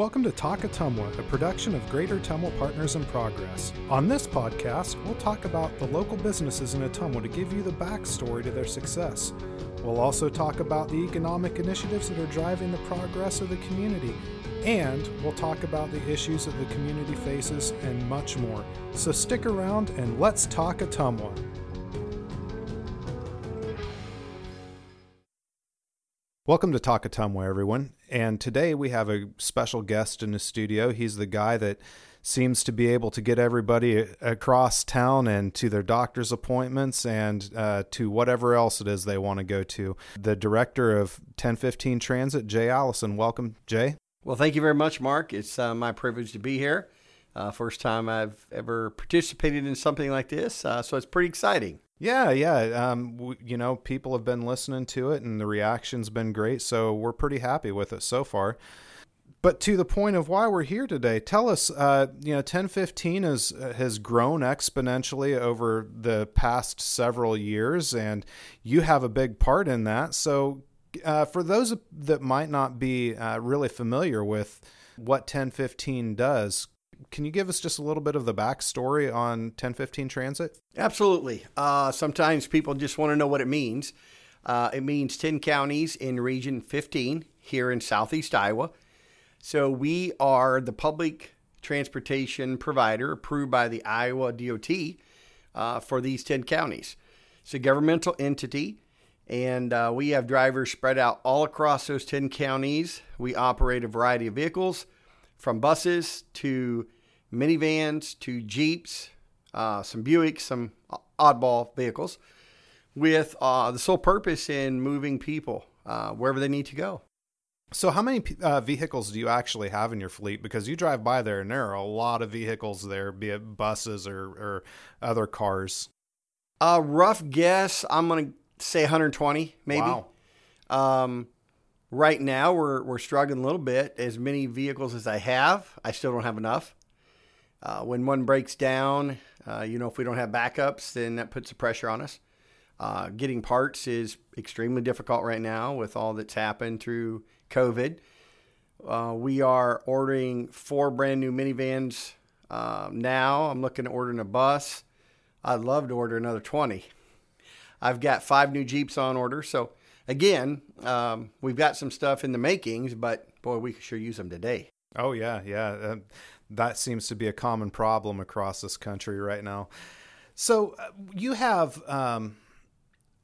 welcome to Talk Ottumwa, a production of Greater Ottumwa Partners in Progress. On this podcast, we'll talk about the local businesses in Ottumwa to give you the backstory to their success. We'll also talk about the economic initiatives that are driving the progress of the community. And we'll talk about the issues that the community faces and much more. So stick around and let's talk Ottumwa. Welcome to Talk Ottumwa, everyone. And today we have a special guest in the studio. He's the guy that seems to be able to get everybody across town and to their doctor's appointments and uh, to whatever else it is they want to go to. The director of 1015 Transit, Jay Allison. Welcome, Jay. Well, thank you very much, Mark. It's uh, my privilege to be here. Uh, first time I've ever participated in something like this, uh, so it's pretty exciting. Yeah, yeah. Um, w- you know, people have been listening to it, and the reaction's been great. So we're pretty happy with it so far. But to the point of why we're here today, tell us. Uh, you know, 1015 has has grown exponentially over the past several years, and you have a big part in that. So, uh, for those that might not be uh, really familiar with what 1015 does, can you give us just a little bit of the backstory on 1015 Transit? Absolutely. Uh, sometimes people just want to know what it means. Uh, it means 10 counties in Region 15 here in Southeast Iowa. So we are the public transportation provider approved by the Iowa DOT uh, for these 10 counties. It's a governmental entity, and uh, we have drivers spread out all across those 10 counties. We operate a variety of vehicles from buses to minivans to Jeeps, uh, some Buicks, some oddball vehicles, with uh, the sole purpose in moving people uh, wherever they need to go. So, how many uh, vehicles do you actually have in your fleet? Because you drive by there, and there are a lot of vehicles there, be it buses or, or other cars. A rough guess, I'm going to say 120, maybe. Wow. Um, right now, we're we're struggling a little bit. As many vehicles as I have, I still don't have enough. Uh, when one breaks down, uh, you know, if we don't have backups, then that puts the pressure on us. Uh, getting parts is extremely difficult right now with all that's happened through COVID. Uh, we are ordering four brand new minivans um, now. I'm looking at ordering a bus. I'd love to order another 20. I've got five new Jeeps on order. So, again, um, we've got some stuff in the makings, but boy, we could sure use them today. Oh, yeah, yeah. Uh, that seems to be a common problem across this country right now. So, uh, you have. Um,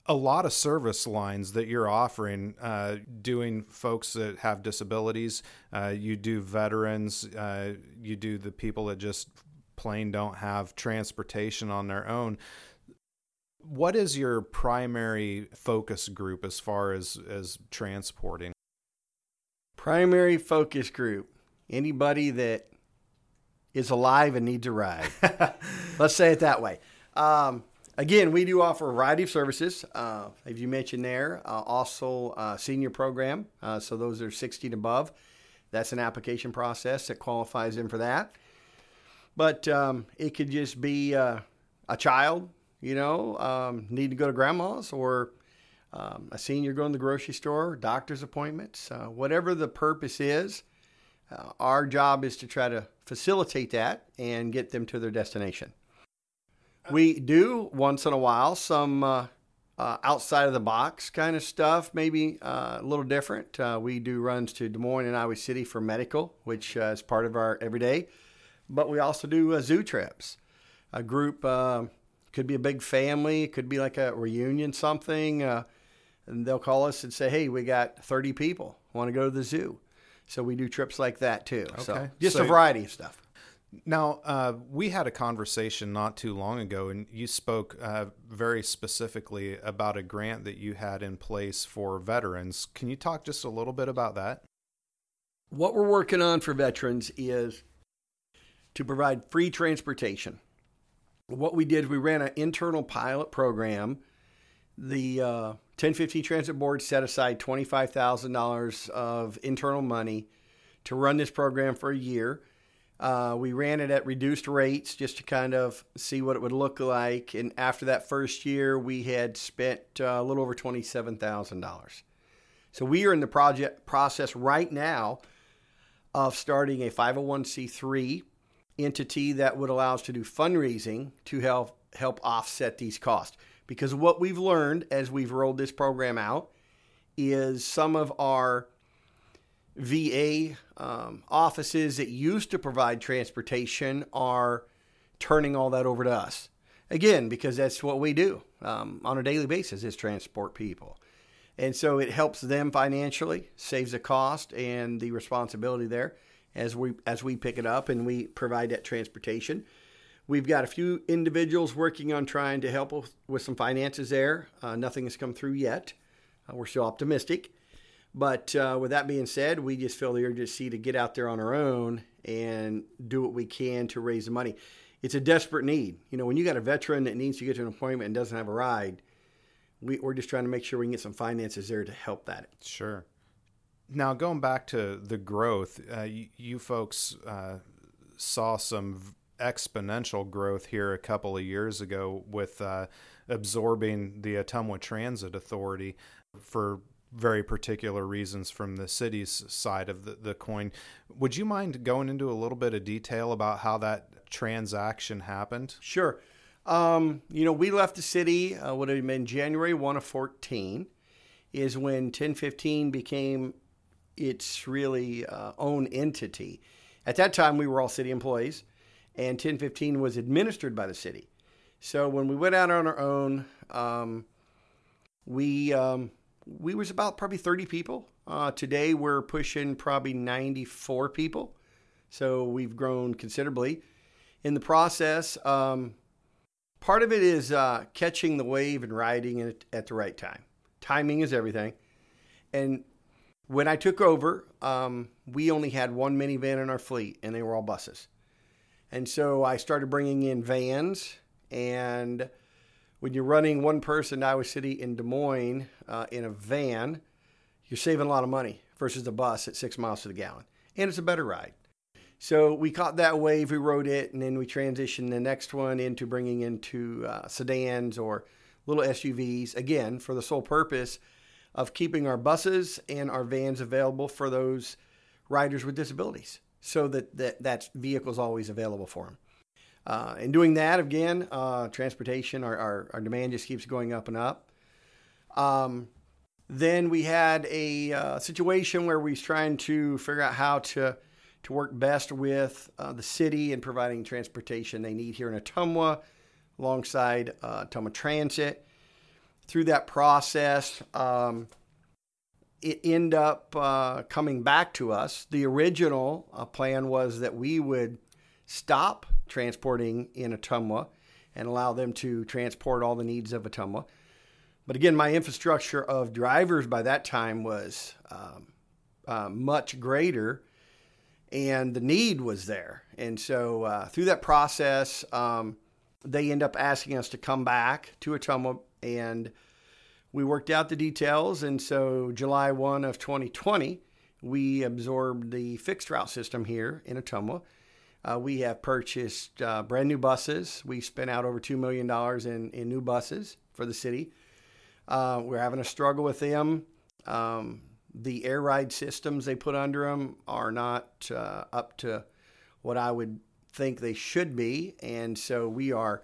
a lot of service lines that you're offering, uh, doing folks that have disabilities. Uh, you do veterans. Uh, you do the people that just plain don't have transportation on their own. What is your primary focus group as far as as transporting? Primary focus group: anybody that is alive and needs a ride. Let's say it that way. Um, Again, we do offer a variety of services. Uh, as you mentioned there, uh, also uh, senior program. Uh, so those are 16 above. That's an application process that qualifies them for that. But um, it could just be uh, a child, you know, um, need to go to grandma's or um, a senior going to the grocery store, doctor's appointments, uh, whatever the purpose is. our job is to try to facilitate that and get them to their destination. We do once in a while some uh, uh, outside of the box kind of stuff, maybe uh, a little different. Uh, we do runs to Des Moines and Iowa City for medical, which uh, is part of our everyday. But we also do uh, zoo trips. A group could be a big family, it could be like a reunion, something. and they'll call us and say, "Hey, we got 30 people want to go to the zoo." So we do trips like that too. Okay. So just so, a variety of stuff. Now, uh, we had a conversation not too long ago, and you spoke uh, very specifically about a grant that you had in place for veterans. Can you talk just a little bit about that? What we're working on for veterans is to provide free transportation. What we did, we ran an internal pilot program. The uh, 1015 Transit Board set aside $25,000 of internal money to run this program for a year uh, we ran it at reduced rates just to kind of see what it would look like. And after that first year, we had spent uh, a little over $27,000. So we are in the project process right now of starting a 501c3 entity that would allow us to do fundraising to help help offset these costs. Because what we've learned as we've rolled this program out is some of our VA um, offices that used to provide transportation are turning all that over to us. Again, because that's what we do um, on a daily basis is transport people. And so it helps them financially, saves the cost and the responsibility there as we as we pick it up and we provide that transportation. We've got a few individuals working on trying to help with some finances there. Uh, nothing has come through yet. Uh, we're still optimistic. But uh, with that being said, we just feel the urgency to get out there on our own and do what we can to raise the money. It's a desperate need. You know, when you got a veteran that needs to get to an appointment and doesn't have a ride, we, are just trying to make sure we can get some finances there to help that. Sure. Now, going back to the growth, uh, you, you, folks uh, saw some exponential growth here a couple of years ago with uh, absorbing the Ottumwa Transit Authority for very particular reasons from the city's side of the, the coin. Would you mind going into a little bit of detail about how that transaction happened? Sure. Um, you know, we left the city, uh, would have been January 1 of 14, is when 1015 became its really uh, own entity. At that time, we were all city employees, and 1015 was administered by the city. So when we went out on our own, um, we um, we was about probably 30 people. Uh, today we're pushing probably 94 people. So we've grown considerably. In the process, um, part of it is uh, catching the wave and riding it at the right time. Timing is everything. And when I took over, um, we only had one minivan in our fleet, and they were all buses. And so I started bringing in vans and when you're running one person Iowa City in Des Moines uh, in a van, you're saving a lot of money versus the bus at six miles to the gallon. And it's a better ride. So we caught that wave, we rode it, and then we transitioned the next one into bringing into uh, sedans or little SUVs, again, for the sole purpose of keeping our buses and our vans available for those riders with disabilities so that that, that vehicle is always available for them. Uh, in doing that, again, uh, transportation, our, our, our, demand just keeps going up and up. Um, then we had a uh, situation where we was trying to figure out how to to work best with uh, the city and providing transportation they need here in Ottumwa, alongside uh, Ottumwa Transit. Through that process, um, it ended up uh, coming back to us. The original plan was that we would stop transporting in Ottumwa and allow them to transport all the needs of Ottumwa. But again, my infrastructure of drivers by that time was um, uh, much greater, and the need was there. And so uh, through that process, um, they end up asking us to come back to Ottumwa, and we worked out the details. And so July 1 of 2020, we absorbed the fixed route system here in Ottumwa uh, we have purchased uh, brand new buses. We spent out over $2 million in, in new buses for the city. Uh, we're having a struggle with them. Um, the air ride systems they put under them are not uh, up to what I would think they should be. And so we are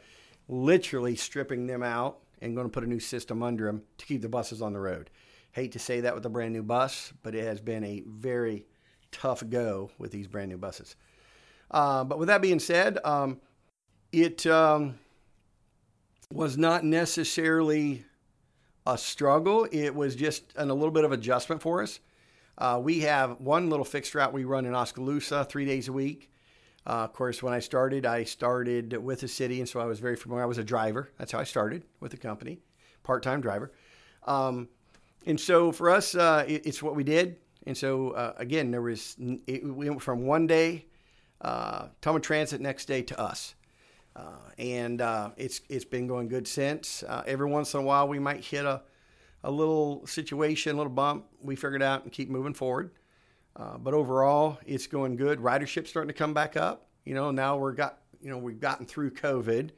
literally stripping them out and going to put a new system under them to keep the buses on the road. Hate to say that with a brand new bus, but it has been a very tough go with these brand new buses. Uh, but with that being said, um, it um, was not necessarily a struggle. It was just an, a little bit of adjustment for us. Uh, we have one little fixed route we run in Oskaloosa three days a week. Uh, of course, when I started, I started with the city, and so I was very familiar. I was a driver. That's how I started with the company, part-time driver. Um, and so for us, uh, it, it's what we did. And so uh, again, there was it, we went from one day uh, Ottumwa Transit next day to us. Uh, and uh, it's it's been going good since. Uh, every once in a while, we might hit a, a little situation, a little bump. We figure it out and keep moving forward. Uh, but overall, it's going good. Ridership's starting to come back up. You know, now we're got you know we've gotten through COVID,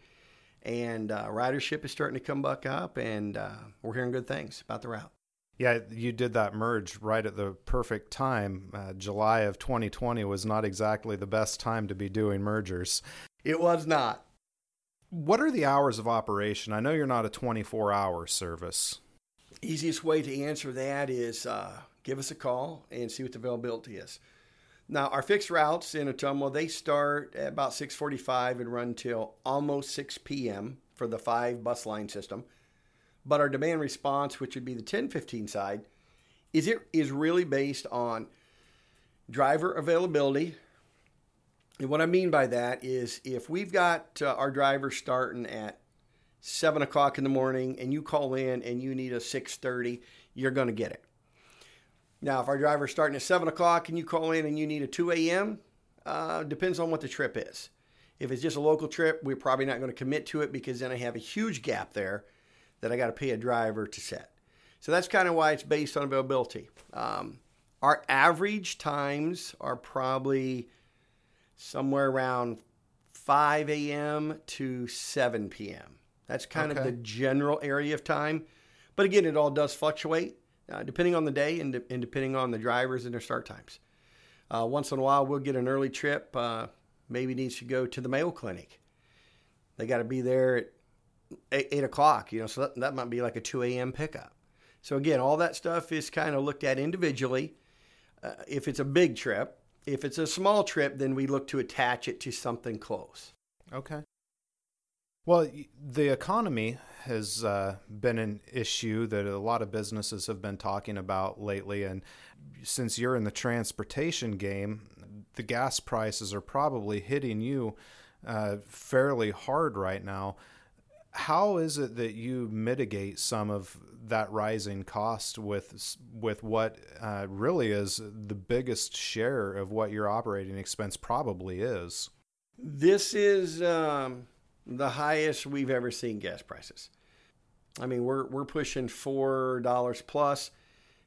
and uh, ridership is starting to come back up, and uh, we're hearing good things about the route. Yeah, you did that merge right at the perfect time. Uh, July of 2020 was not exactly the best time to be doing mergers. It was not. What are the hours of operation? I know you're not a 24 hour service. Easiest way to answer that is uh, give us a call and see what the availability is. Now, our fixed routes in Ottumwa, they start at about 6:45 and run till almost 6 p.m. for the five bus line system. But our demand response, which would be the 1015 side, is it is really based on driver availability. And what I mean by that is if we've got uh, our driver starting at seven o'clock in the morning and you call in and you need a 6.30 you're going to get it now if our driver's starting at 7 o'clock and you call in and you need a 2 a.m uh, depends on what the trip is if it's just a local trip we're probably not going to commit to it because then i have a huge gap there that I got to pay a driver to set. So that's kind of why it's based on availability. Um, our average times are probably somewhere around 5 a.m. to 7 p.m. That's kind okay. of the general area of time. But again, it all does fluctuate uh, depending on the day and, de- and, depending on the drivers and their start times. Uh, once in a while, we'll get an early trip. Uh, maybe needs to go to the Mayo Clinic. They got to be there at eight, eight o'clock, you know, so that, that might be like a 2 a.m. pickup. So again, all that stuff is kind of looked at individually. Uh, if it's a big trip, if it's a small trip, then we look to attach it to something close. Okay. Well, the economy has uh, been an issue that a lot of businesses have been talking about lately. And since you're in the transportation game, the gas prices are probably hitting you uh, fairly hard right now how is it that you mitigate some of that rising cost with with what uh, really is the biggest share of what your operating expense probably is? This is um, the highest we've ever seen gas prices. I mean, we're we're pushing four dollars plus.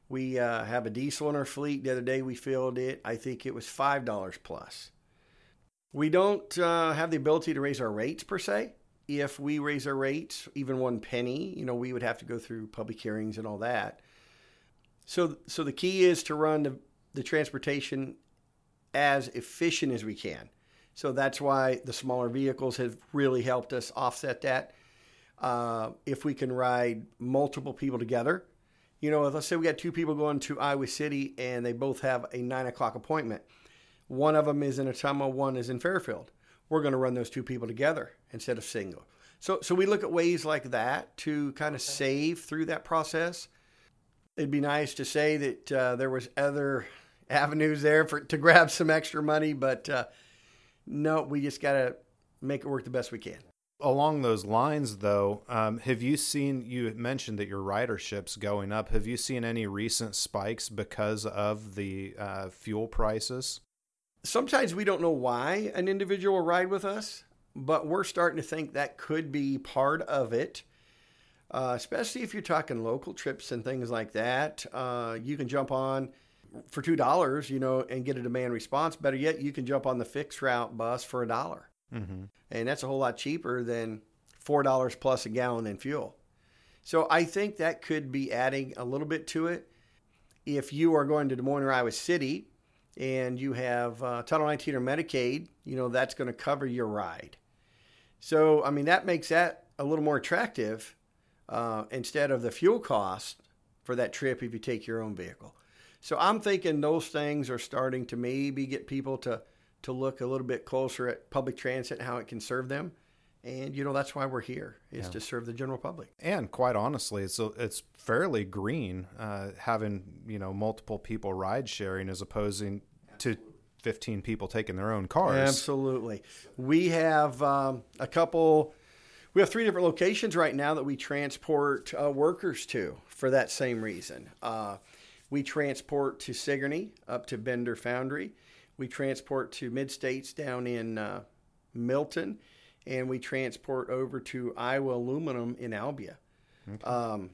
We uh, have a diesel in our fleet. The other day we filled it. I think it was five dollars plus. We don't uh, have the ability to raise our rates per se if we raise our rates even one penny, you know, we would have to go through public hearings and all that. So, so the key is to run the, the transportation as efficient as we can. So that's why the smaller vehicles have really helped us offset that. Uh, if we can ride multiple people together, you know, let's say we got two people going to Iowa City and they both have a nine o'clock appointment. One of them is in Ottumwa, one is in Fairfield we're going to run those two people together instead of single. So, so we look at ways like that to kind of save through that process. It'd be nice to say that uh, there was other avenues there for to grab some extra money, but uh, no, we just got to make it work the best we can. Along those lines, though, um, have you seen? You mentioned that your ridership's going up. Have you seen any recent spikes because of the uh, fuel prices? sometimes we don't know why an individual will ride with us, but we're starting to think that could be part of it. Uh, especially if you're talking local trips and things like that. Uh, you can jump on for two dollars, you know, and get a demand response. Better yet, you can jump on the fixed route bus for a dollar, mm-hmm. and that's a whole lot cheaper than four dollars plus a gallon in fuel. So I think that could be adding a little bit to it. If you are going to Des Moines or Iowa City, and you have uh, Title 19 or Medicaid, you know, that's going to cover your ride. So, I mean, that makes that a little more attractive uh, instead of the fuel cost for that trip if you take your own vehicle. So, I'm thinking those things are starting to maybe get people to, to look a little bit closer at public transit and how it can serve them. And you know that's why we're here is yeah. to serve the general public. And quite honestly, it's it's fairly green uh, having you know multiple people ride sharing as opposing to 15 people taking their own cars. Absolutely. We have um, a couple, we have three different locations right now that we transport uh, workers to for that same reason. Uh, we transport to Sigourney up to Bender Foundry. We transport to Mid States down in uh, Milton. And we transport over to Iowa Aluminum in Albia. Okay. Um,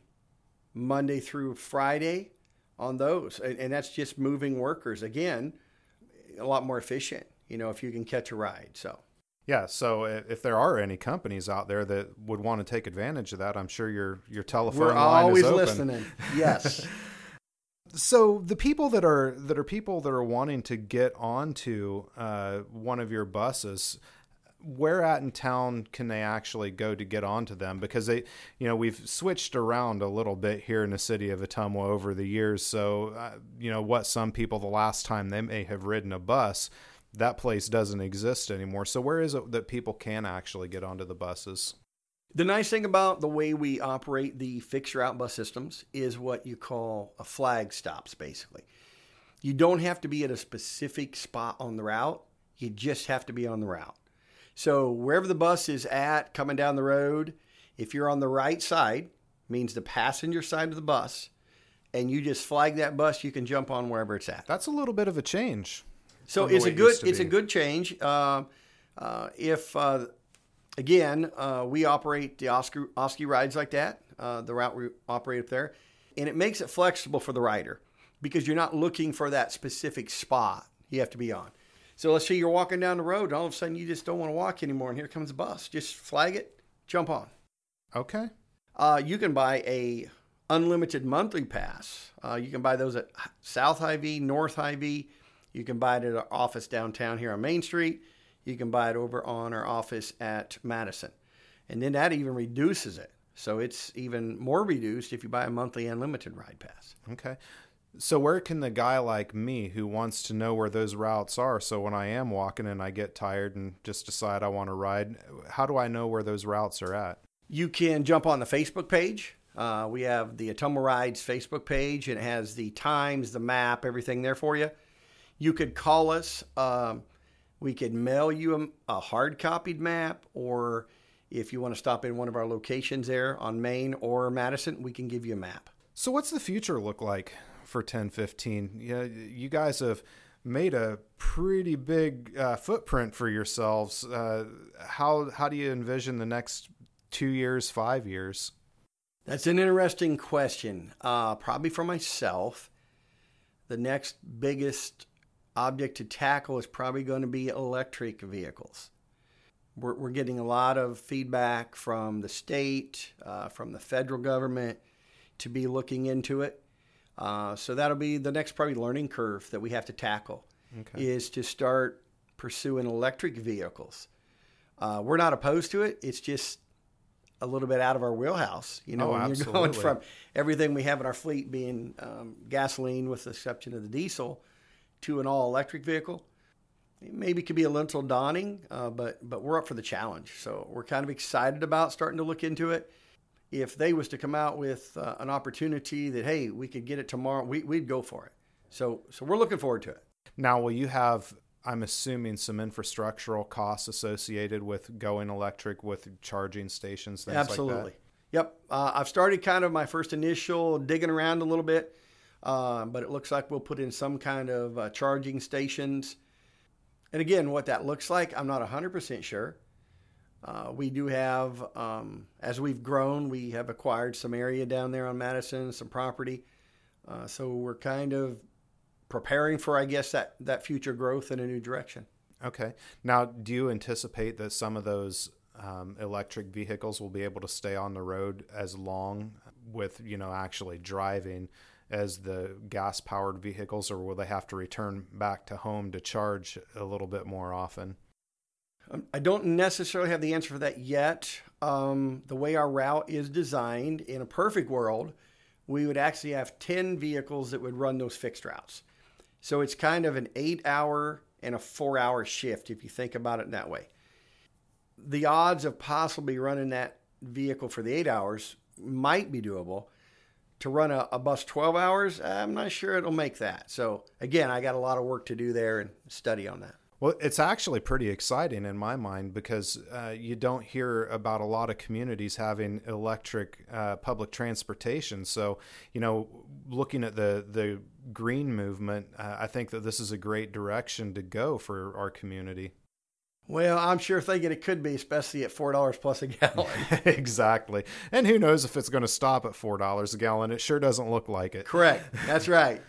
Monday through Friday on those. And, and that's just moving workers. Again, a lot more efficient, you know, if you can catch a ride. So. Yeah, so if there are any companies out there that would want to take advantage of that, I'm sure your your telephone We're line always is open. listening. Yes. So the people that are that are people that are wanting to get onto uh, one of your buses, where at in town can they actually go to get onto them? Because they, you know, we've switched around a little bit here in the city of Ottumwa over the years. So, uh, you know, what some people the last time they may have ridden a bus, that place doesn't exist anymore. So, where is it that people can actually get onto the buses? The nice thing about the way we operate the fixed route bus systems is what you call a flag stops, basically. You don't have to be at a specific spot on the route, you just have to be on the route. So, wherever the bus is at coming down the road, if you're on the right side, means the passenger side of the bus, and you just flag that bus, you can jump on wherever it's at. That's a little bit of a change. So it's a good to it's a good change. Uh, uh, if uh, again uh, we operate the Oscar Oski rides like that, uh, the route we operate up there, and it makes it flexible for the rider because you're not looking for that specific spot you have to be on. So let's say you're walking down the road, and all of a sudden you just don't want to walk anymore, and here comes a bus. Just flag it, jump on. Okay. Uh, you can buy a unlimited monthly pass. Uh, you can buy those at South Hy-Vee, North Hy-Vee. You can buy it at our office downtown here on Main Street. You can buy it over on our office at Madison. And then that even reduces it. So it's even more reduced if you buy a monthly unlimited ride pass. Okay. So where can the guy like me who wants to know where those routes are so when I am walking and I get tired and just decide I want to ride, how do I know where those routes are at? You can jump on the Facebook page. Uh, we have the Ottumwa Rides Facebook page, and it has the times, the map, everything there for you. You could call us. Um, we could mail you a, a hard copied map, or if you want to stop in one of our locations there on Main or Madison, we can give you a map. So what's the future look like for 1015? Yeah, you guys have made a pretty big uh, footprint for yourselves. Uh, how how do you envision the next two years, five years? That's an interesting question. Uh, probably for myself, the next biggest object to tackle is probably going to be electric vehicles. We're, we're getting a lot of feedback from the state, uh, from the federal government to be looking into it. Uh, so that'll be the next probably learning curve that we have to tackle Okay. is to start pursuing electric vehicles. Uh, we're not opposed to it. It's just a little bit out of our wheelhouse. You know, Oh, when you're going from everything we have in our fleet being um, gasoline, with the exception of the diesel, to an all electric vehicle. It maybe could be a little daunting, uh, but but we're up for the challenge. So we're kind of excited about starting to look into it. If they was to come out with uh, an opportunity that hey, we could get it tomorrow, we, we'd go for it. So so we're looking forward to it. Now, will you have, I'm assuming, some infrastructural costs associated with going electric with charging stations, things Absolutely. like Yep. Uh, I've started kind of my first initial digging around a little bit, uh, but it looks like we'll put in some kind of uh, charging stations. And again, what that looks like, I'm not 100% sure. Uh, we do have, um, as we've grown, we have acquired some area down there on Madison, some property. Uh, so we're kind of preparing for, I guess, that, that future growth in a new direction. Okay. Now, do you anticipate that some of those um, electric vehicles will be able to stay on the road as long with, you know, actually driving as the gas powered vehicles, or will they have to return back to home to charge a little bit more often? Um, I don't necessarily have the answer for that yet. Um, the way our route is designed, in a perfect world, we would actually have 10 vehicles that would run those fixed routes. So it's kind of an eight hour and a four hour shift if you think about it that way. The odds of possibly running that vehicle for the eight hours might be doable. To run a, a bus 12 hours, I'm not sure it'll make that. So, again, I got a lot of work to do there and study on that. Well, it's actually pretty exciting in my mind because uh, you don't hear about a lot of communities having electric uh, public transportation. So, you know, looking at the the green movement, uh, I think that this is a great direction to go for our community. Well, I'm sure thinking it could be, especially at four dollars plus a gallon. exactly. And who knows if it's going to stop at four dollars a gallon? It sure doesn't look like it. Correct. That's right.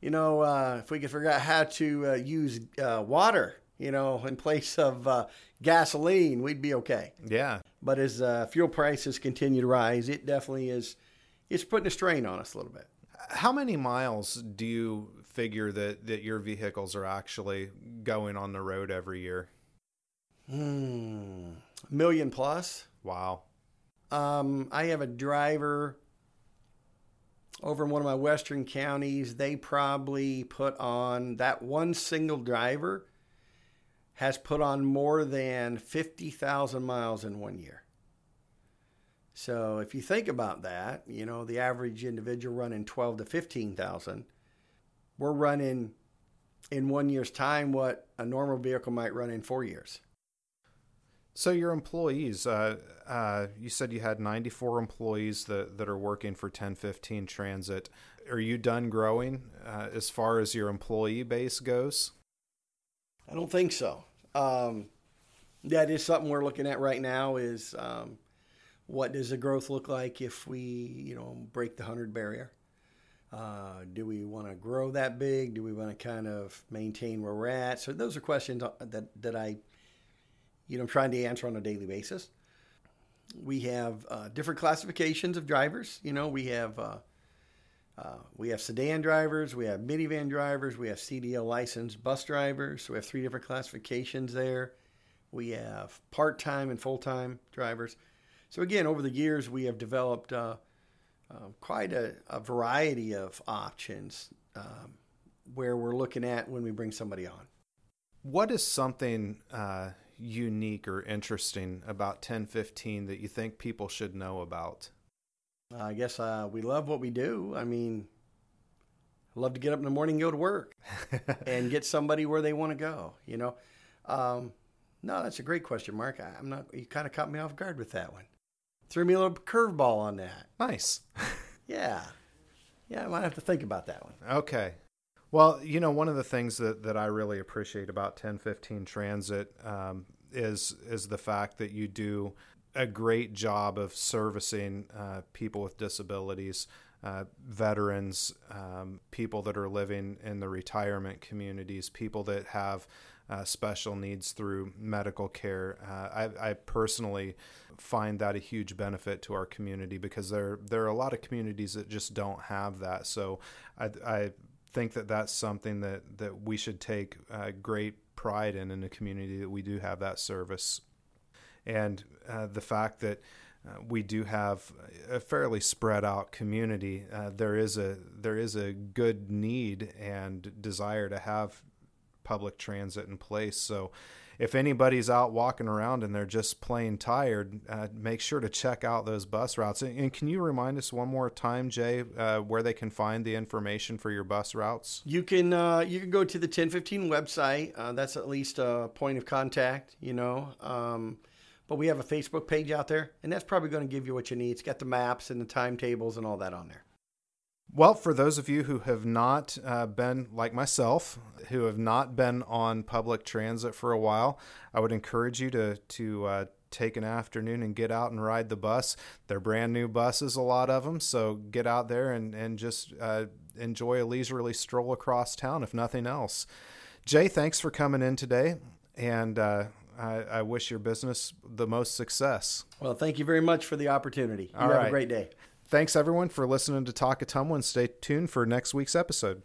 You know, uh, if we could figure out how to uh, use uh, water You know, in place of uh, gasoline, we'd be okay. Yeah. But as uh, fuel prices continue to rise, it definitely is. It's putting a strain on us a little bit. How many miles do you figure that, that your vehicles are actually going on the road every year? Hmm, million plus. Wow. Um, I have a driver over in one of my western counties. They probably put on that one single driver has put on more than 50,000 miles in one year. So if you think about that, you know, the average individual running 12 to 15,000, we're running in one year's time what a normal vehicle might run in four years. So your employees, uh, uh, you said you had 94 employees that, that are working for 1015 Transit. Are you done growing uh, as far as your employee base goes? I don't think so. Um, that is something we're looking at right now. Is um, what does the growth look like if we, you know, break the hundred barrier? Uh, do we want to grow that big? Do we want to kind of maintain where we're at? So those are questions that that I you know, trying to answer on a daily basis. We have uh, different classifications of drivers. You know, we have uh, uh, we have sedan drivers, we have minivan drivers, we have CDL licensed bus drivers. So we have three different classifications there. We have part time and full time drivers. So again, over the years, we have developed uh, uh, quite a, a, variety of options um, where we're looking at when we bring somebody on. What is something uh, unique or interesting about 1015 that you think people should know about? I guess uh, we love what we do. I mean, I love to get up in the morning and go to work and get somebody where they want to go, you know? Um, no, that's a great question, Mark. I, am not, you kind of caught me off guard with that one. Threw me a little curveball on that. Nice. yeah. Yeah, I might have to think about that one. Okay. Well, you know, one of the things that, that I really appreciate about 1015 Transit um, is is the fact that you do a great job of servicing uh, people with disabilities, uh, veterans, um, people that are living in the retirement communities, people that have uh, special needs through medical care. Uh, I, I, personally find that a huge benefit to our community because there there are a lot of communities that just don't have that. So I, I think that that's something that that we should take uh, great pride in in the community that we do have that service, and uh, the fact that. Uh, we do have a fairly spread out community. Uh, there is a there is a good need and desire to have public transit in place. So if anybody's out walking around and they're just plain tired, uh, make sure to check out those bus routes. And, and can you remind us one more time, Jay, uh, where they can find the information for your bus routes? You can uh, you can go to the 1015 website. Uh, that's at least a point of contact, you know. Um, but we have a Facebook page out there, and that's probably going to give you what you need. It's got the maps and the timetables and all that on there. Well, for those of you who have not uh, been like myself, who have not been on public transit for a while, I would encourage you to to uh, take an afternoon and get out and ride the bus. They're brand new buses, a lot of them, so get out there and and just uh, enjoy a leisurely stroll across town, if nothing else. Jay, thanks for coming in today, and uh, I, I, wish your business the most success. Well, thank you very much for the opportunity. You All have right. a great day. Thanks everyone for listening to Talk a Ottumwa and stay tuned for next week's episode.